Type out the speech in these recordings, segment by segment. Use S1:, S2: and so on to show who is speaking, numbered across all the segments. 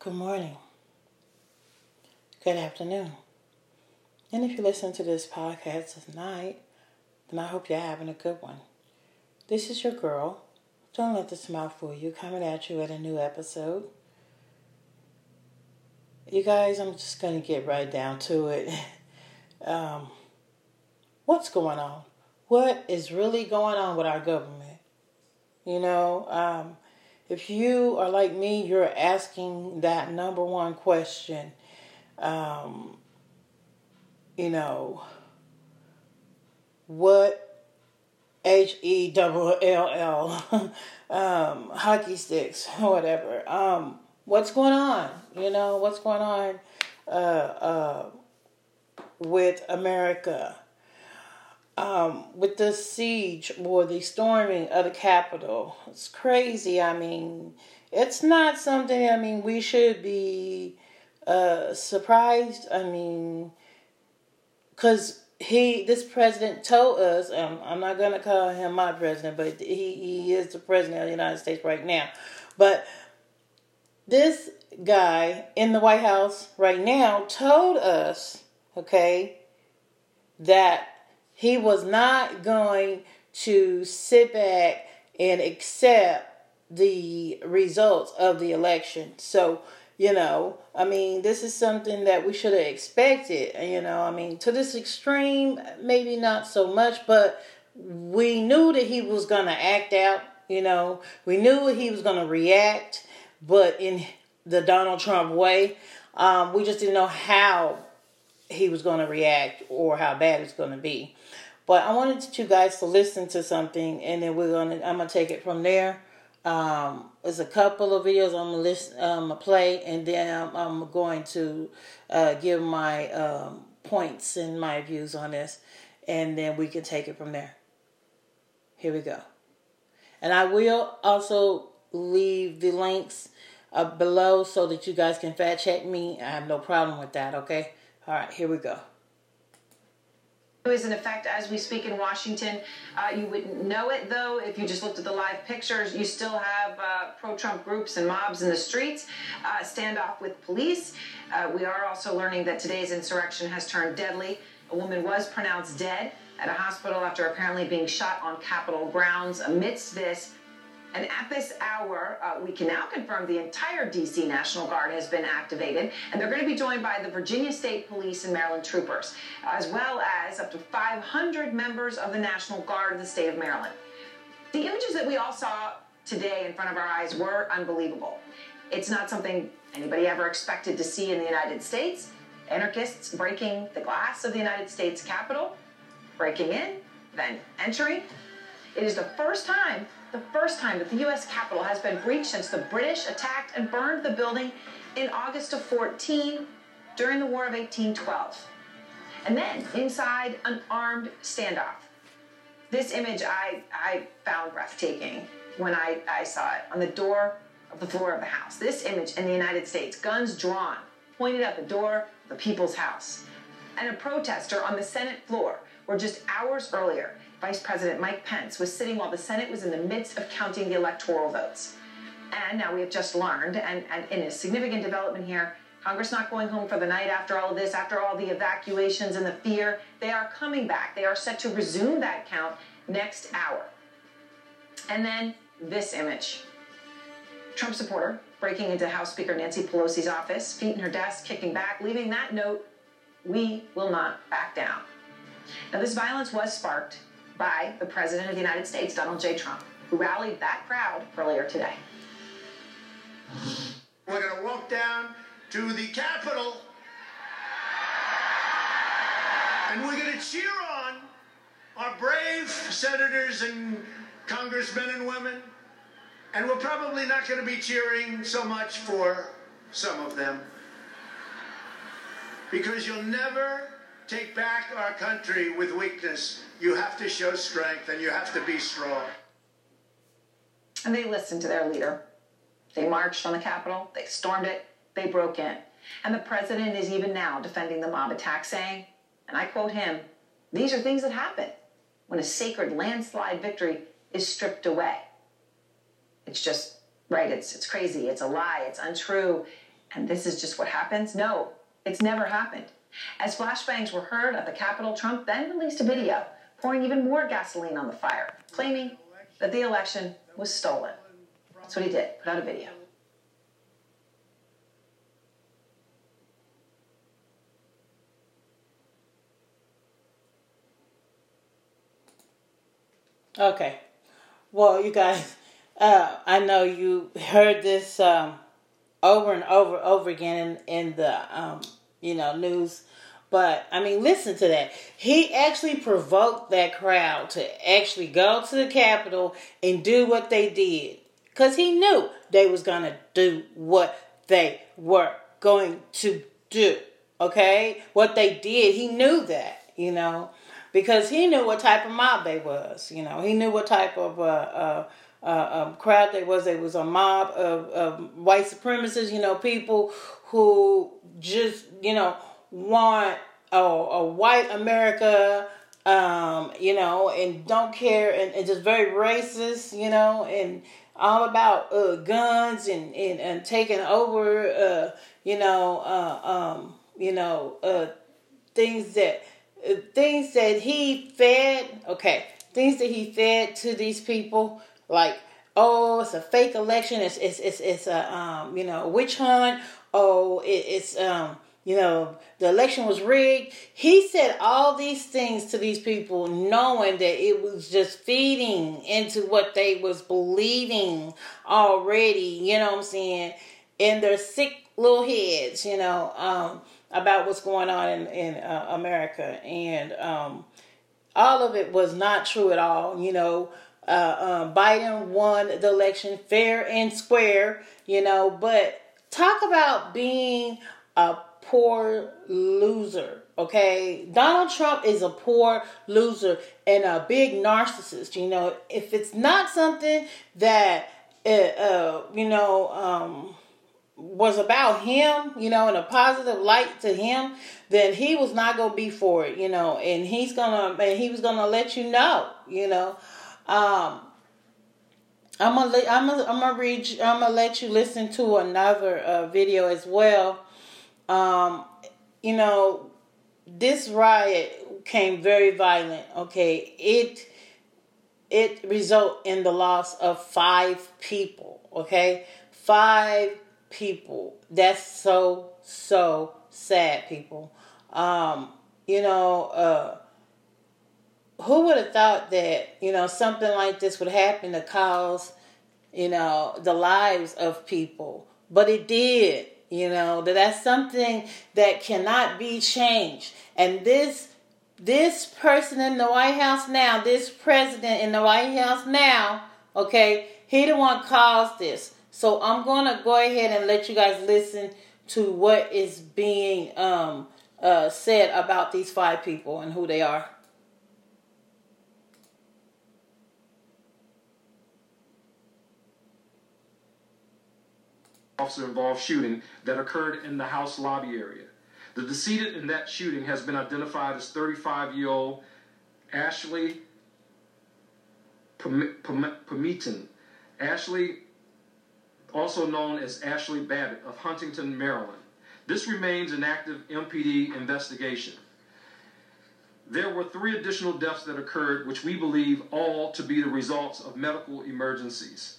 S1: Good morning. Good afternoon. And if you listen to this podcast tonight, then I hope you're having a good one. This is your girl. Don't let the smile fool you. Coming at you at a new episode. You guys, I'm just going to get right down to it. Um, what's going on? What is really going on with our government? You know, um, if you are like me, you're asking that number one question. Um, you know, what H E L L um, hockey sticks, whatever. Um, what's going on? You know, what's going on uh, uh, with America? Um, with the siege or the storming of the Capitol. It's crazy. I mean, it's not something, I mean, we should be uh, surprised. I mean, because he, this president told us, um, I'm not going to call him my president, but he, he is the president of the United States right now. But this guy in the White House right now told us, okay, that he was not going to sit back and accept the results of the election. So, you know, I mean, this is something that we should have expected. You know, I mean, to this extreme, maybe not so much, but we knew that he was going to act out. You know, we knew he was going to react, but in the Donald Trump way, um, we just didn't know how he was going to react or how bad it's going to be. But I wanted you guys to listen to something, and then we're gonna. I'm gonna take it from there. Um, there's a couple of videos I'm gonna listen, um, play, and then I'm, I'm going to uh, give my um, points and my views on this, and then we can take it from there. Here we go, and I will also leave the links uh, below so that you guys can fact check me. I have no problem with that. Okay. All right. Here we go
S2: is in effect as we speak in Washington. Uh, you wouldn't know it though if you just looked at the live pictures. You still have uh, pro Trump groups and mobs in the streets, uh, standoff with police. Uh, we are also learning that today's insurrection has turned deadly. A woman was pronounced dead at a hospital after apparently being shot on Capitol grounds. Amidst this, and at this hour, uh, we can now confirm the entire D.C. National Guard has been activated, and they're going to be joined by the Virginia State Police and Maryland troopers, as well as up to 500 members of the National Guard of the state of Maryland. The images that we all saw today in front of our eyes were unbelievable. It's not something anybody ever expected to see in the United States. Anarchists breaking the glass of the United States Capitol, breaking in, then entering. It is the first time the first time that the U.S. Capitol has been breached since the British attacked and burned the building in August of 14 during the War of 1812. And then inside an armed standoff. This image I, I found breathtaking when I, I saw it on the door of the floor of the House. This image in the United States, guns drawn, pointed at the door of the people's house. And a protester on the Senate floor, where just hours earlier Vice President Mike Pence was sitting while the Senate was in the midst of counting the electoral votes. And now we have just learned, and, and in a significant development here, Congress not going home for the night after all of this, after all the evacuations and the fear. They are coming back. They are set to resume that count next hour. And then this image. Trump supporter breaking into House Speaker Nancy Pelosi's office, feet in her desk, kicking back, leaving that note, we will not back down. Now, this violence was sparked by the President of the United States, Donald J. Trump, who rallied that crowd earlier today.
S3: We're going to walk down to the Capitol and we're going to cheer on our brave senators and congressmen and women. And we're probably not going to be cheering so much for some of them because you'll never take back our country with weakness. You have to show strength and you have to be strong.
S2: And they listened to their leader. They marched on the Capitol, they stormed it, they broke in. And the president is even now defending the mob attack, saying, and I quote him, these are things that happen when a sacred landslide victory is stripped away. It's just, right, it's, it's crazy, it's a lie, it's untrue. and this is just what happens? No, it's never happened. As flashbangs were heard at the Capitol, Trump then released a video pouring even more gasoline on the fire, claiming that the election was stolen. That's what he did, put out a video.
S1: Okay. Well, you guys, uh, I know you heard this um, over and over over again in, in the um, you know news, but I mean, listen to that. He actually provoked that crowd to actually go to the Capitol and do what they did because he knew they was gonna do what they were going to do. Okay, what they did, he knew that. You know because he knew what type of mob they was. You know, he knew what type of uh, uh, uh, um, crowd they was. It was a mob of, of white supremacists. You know, people who just you know want a, a white America. Um, you know, and don't care, and, and just very racist, you know, and all about uh, guns and, and, and taking over, uh, you know, uh, um, you know, uh, things that things that he fed, okay, things that he fed to these people, like, oh, it's a fake election, it's it's it's, it's a um, you know, witch hunt, oh, it, it's um, you know, the election was rigged. He said all these things to these people, knowing that it was just feeding into what they was believing already. You know what I'm saying? In their sick little heads, you know. Um, about what's going on in, in uh, America. And um, all of it was not true at all. You know, uh, um, Biden won the election fair and square, you know, but talk about being a poor loser. Okay, Donald Trump is a poor loser and a big narcissist. You know, if it's not something that, uh, uh you know, um, was about him, you know, in a positive light to him, then he was not gonna be for it, you know, and he's gonna and he was gonna let you know, you know. Um I'm gonna I'm gonna, I'm gonna read I'm gonna let you listen to another uh, video as well. Um, you know, this riot came very violent. Okay, it it result in the loss of five people. Okay, five people. That's so so sad, people. Um, you know, uh, who would have thought that you know something like this would happen to cause you know the lives of people, but it did. You know that that's something that cannot be changed, and this this person in the White House now, this president in the White House now, okay, he the one caused this. So I'm gonna go ahead and let you guys listen to what is being um, uh, said about these five people and who they are.
S4: Officer involved shooting that occurred in the House lobby area. The decedent in that shooting has been identified as 35 year old Ashley Pumetin. Ashley also known as Ashli Babbitt of Huntingtown, Maryland. This remains an active MPD investigation. There were three additional deaths that occurred, which we believe all to be the results of medical emergencies.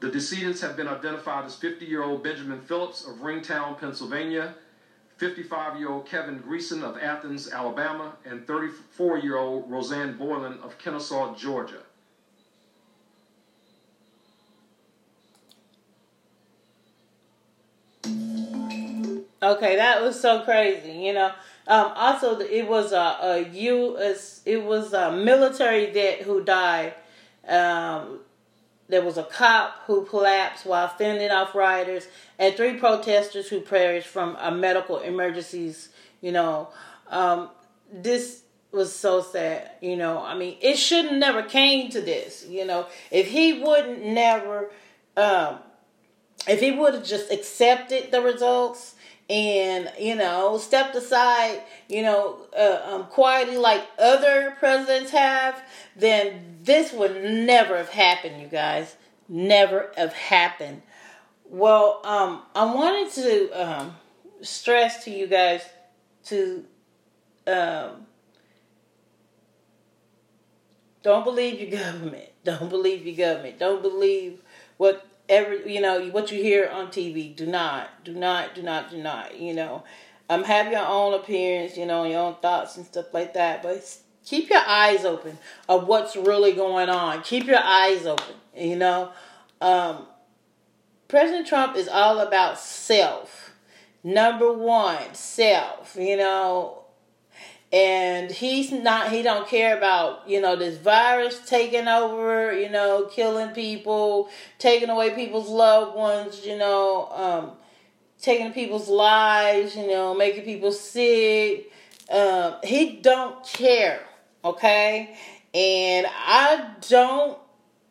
S4: The decedents have been identified as 50 year old Benjamin Philips of Ringtown, Pennsylvania, 55 year old Kevin Greeson of Athens, Alabama, and 34 year old Rosanne Boyland of Kennesaw, Georgia.
S1: Okay, that was so crazy, you know. Um, also, it was a, a U.S. It was a military vet who died. Um, there was a cop who collapsed while fending off rioters, and three protesters who perished from a medical emergencies. You know, um, this was so sad. You know, I mean, it should not never came to this. You know, if he wouldn't never, um, if he would have just accepted the results and you know stepped aside you know uh, um, quietly like other presidents have then this would never have happened you guys never have happened Well, um, I wanted to um, stress to you guys to um, don't believe your government. Don't believe your government. Don't believe what every you know what you hear on TV. Do not, do not, do not, do not. You know, um, have your own appearance. You know, your own thoughts and stuff like that. But keep your eyes open of what's really going on. Keep your eyes open. You know, um, President Trump is all about self. Number one, self. You know, and he's not he don't care about you know this virus taking over you know killing people taking away people's loved ones you know um, taking people's lives you know making people sick. Um, he don't care okay? And i don't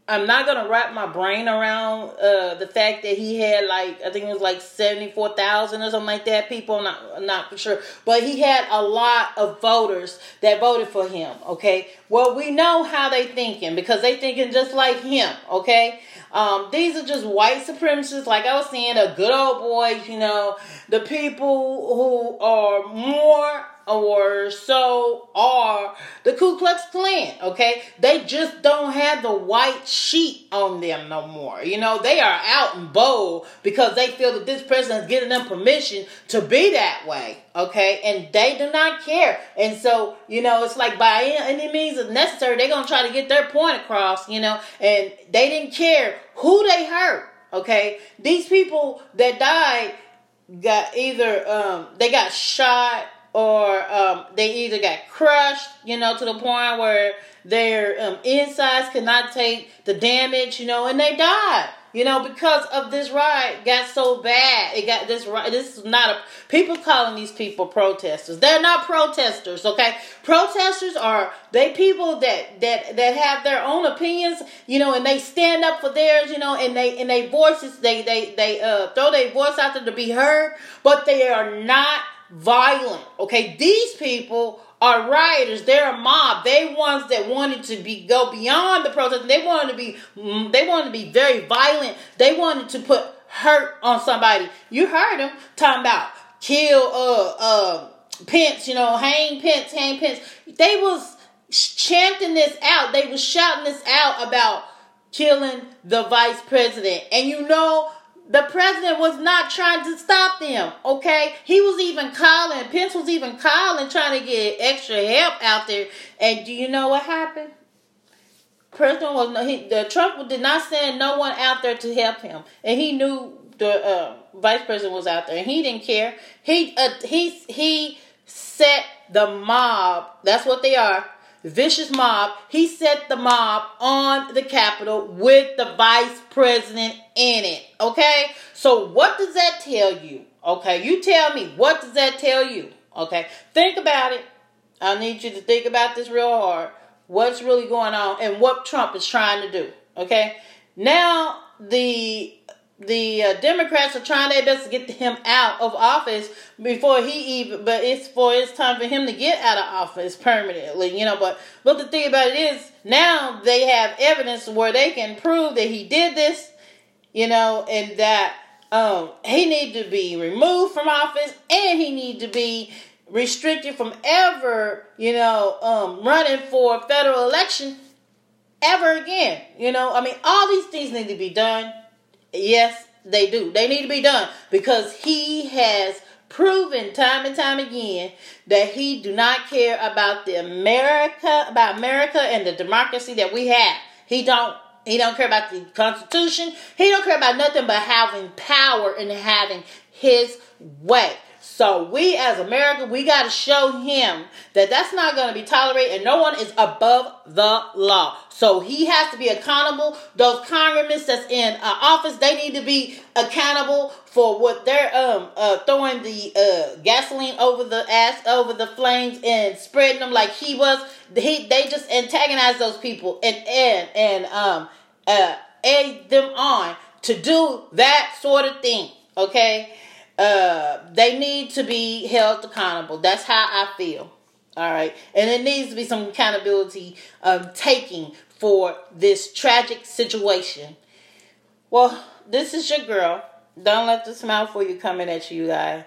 S1: I'm not gonna wrap my brain around uh, the fact that he had like I think it was like seventy four thousand or something like that. People, not not for sure, but he had a lot of voters that voted for him. Okay, well we know how they thinking because they thinking just like him. Okay, um, these are just white supremacists, like I was saying, the good old boys. You know, the people who are more or so are the Ku Klux Klan, okay? They just don't have the white sheet on them no more. You know, they are out and bold because they feel that this president is giving them permission to be that way, okay? And they do not care. And so, you know, it's like by any means necessary, they're going to try to get their point across, you know, and they didn't care who they hurt, okay? These people that died got either, um, they got shot or um, they either got crushed, you know, to the point where their um, insides could not take the damage, you know, and they died, you know, because of this riot got so bad. It got this right. This is not a people calling these people protesters. They're not protesters, okay? Protesters are they people that that that have their own opinions, you know, and they stand up for theirs, you know, and they and they voices they they they uh throw their voice out there to be heard, but they are not violent. Okay, these people are rioters. They're a mob. They ones that wanted to be go beyond the protest. They wanted to be mm, they wanted to be very violent. They wanted to put hurt on somebody. You heard them talking about kill uh uh Pence, you know, hang Pence, hang Pence. They was chanting this out. They was shouting this out about killing the vice president. And you know the president was not trying to stop them, okay? He was even calling, Pence was even calling, trying to get extra help out there. And do you know what happened? President was he, the Trump did not send no one out there to help him, and he knew the uh, vice president was out there, and he didn't care. He uh, he he set the mob. That's what they are vicious mob. He set the mob on the Capitol with the vice president in it. Okay? So, what does that tell you? Okay, you tell me, what does that tell you? Okay, think about it. I need you to think about this real hard. What's really going on and what Trump is trying to do. Okay, now the the uh, Democrats are trying their best to get him out of office before he even. But it's for it's time for him to get out of office permanently, you know. But but the thing about it is now they have evidence where they can prove that he did this, you know, and that um, he need to be removed from office and he need to be restricted from ever, you know, um, running for a federal election ever again. You know, I mean, all these things need to be done Yes, they do. They need to be done because he has proven time and time again that he do not care about the America about America and the democracy that we have. He don't he don't care about the Constitution. He don't care about nothing but having power and having his way. So we as America, we got to show him that that's not going to be tolerated and no one is above the law. So he has to be accountable. Those congressmen that's in uh, office, they need to be accountable for what they're um uh, throwing the uh, gasoline over the ass over the flames and spreading them like he was. He they just antagonize those people and and and um uh egg them on to do that sort of thing. Okay uh, they need to be held accountable. That's how I feel. All right. And it needs to be some accountability um, taking for this tragic situation. Well, this is your girl, don't let the smile for you coming at you, guys.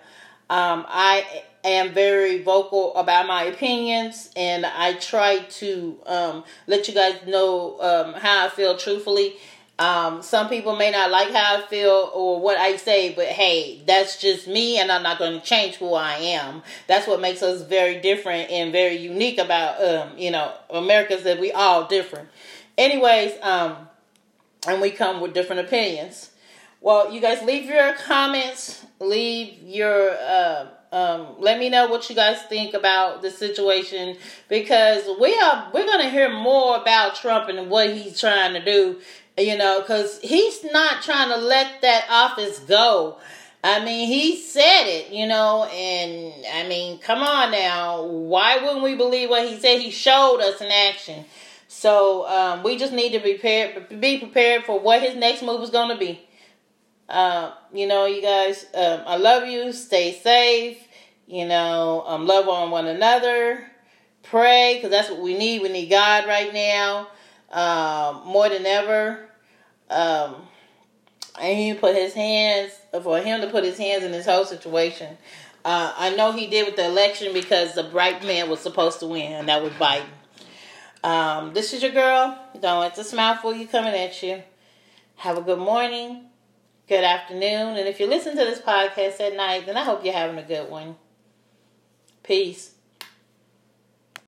S1: Um, I am very vocal about my opinions, and I try to um, let you guys know um, how I feel truthfully. Um, some people may not like how I feel or what I say, but hey, that's just me, and I'm not going to change who I am. That's what makes us very different and very unique about, um, you know, America's that we all different. Anyways, um, and we come with different opinions. Well, you guys leave your comments, leave your uh, um, let me know what you guys think about the situation because we are we're gonna hear more about Trump and what he's trying to do you know, because he's not trying to let that office go. I mean, he said it, you know, and I mean, come on now. Why wouldn't we believe what he said? He showed us in action. So um, we just need to be prepared, be prepared for what his next move is going to be. Uh, you know, you guys, um, I love you. Stay safe. You know, um, love on one another. Pray, because that's what we need. We need God right now um, more than ever. Um, and he put his hands for him to put his hands in this whole situation. Uh, I know he did with the election because the bright man was supposed to win, and that was Biden. Um, this is your girl. Don't let the smile fool you coming at you. Have a good morning, good afternoon, and if you listen to this podcast at night, then I hope you're having a good one. Peace.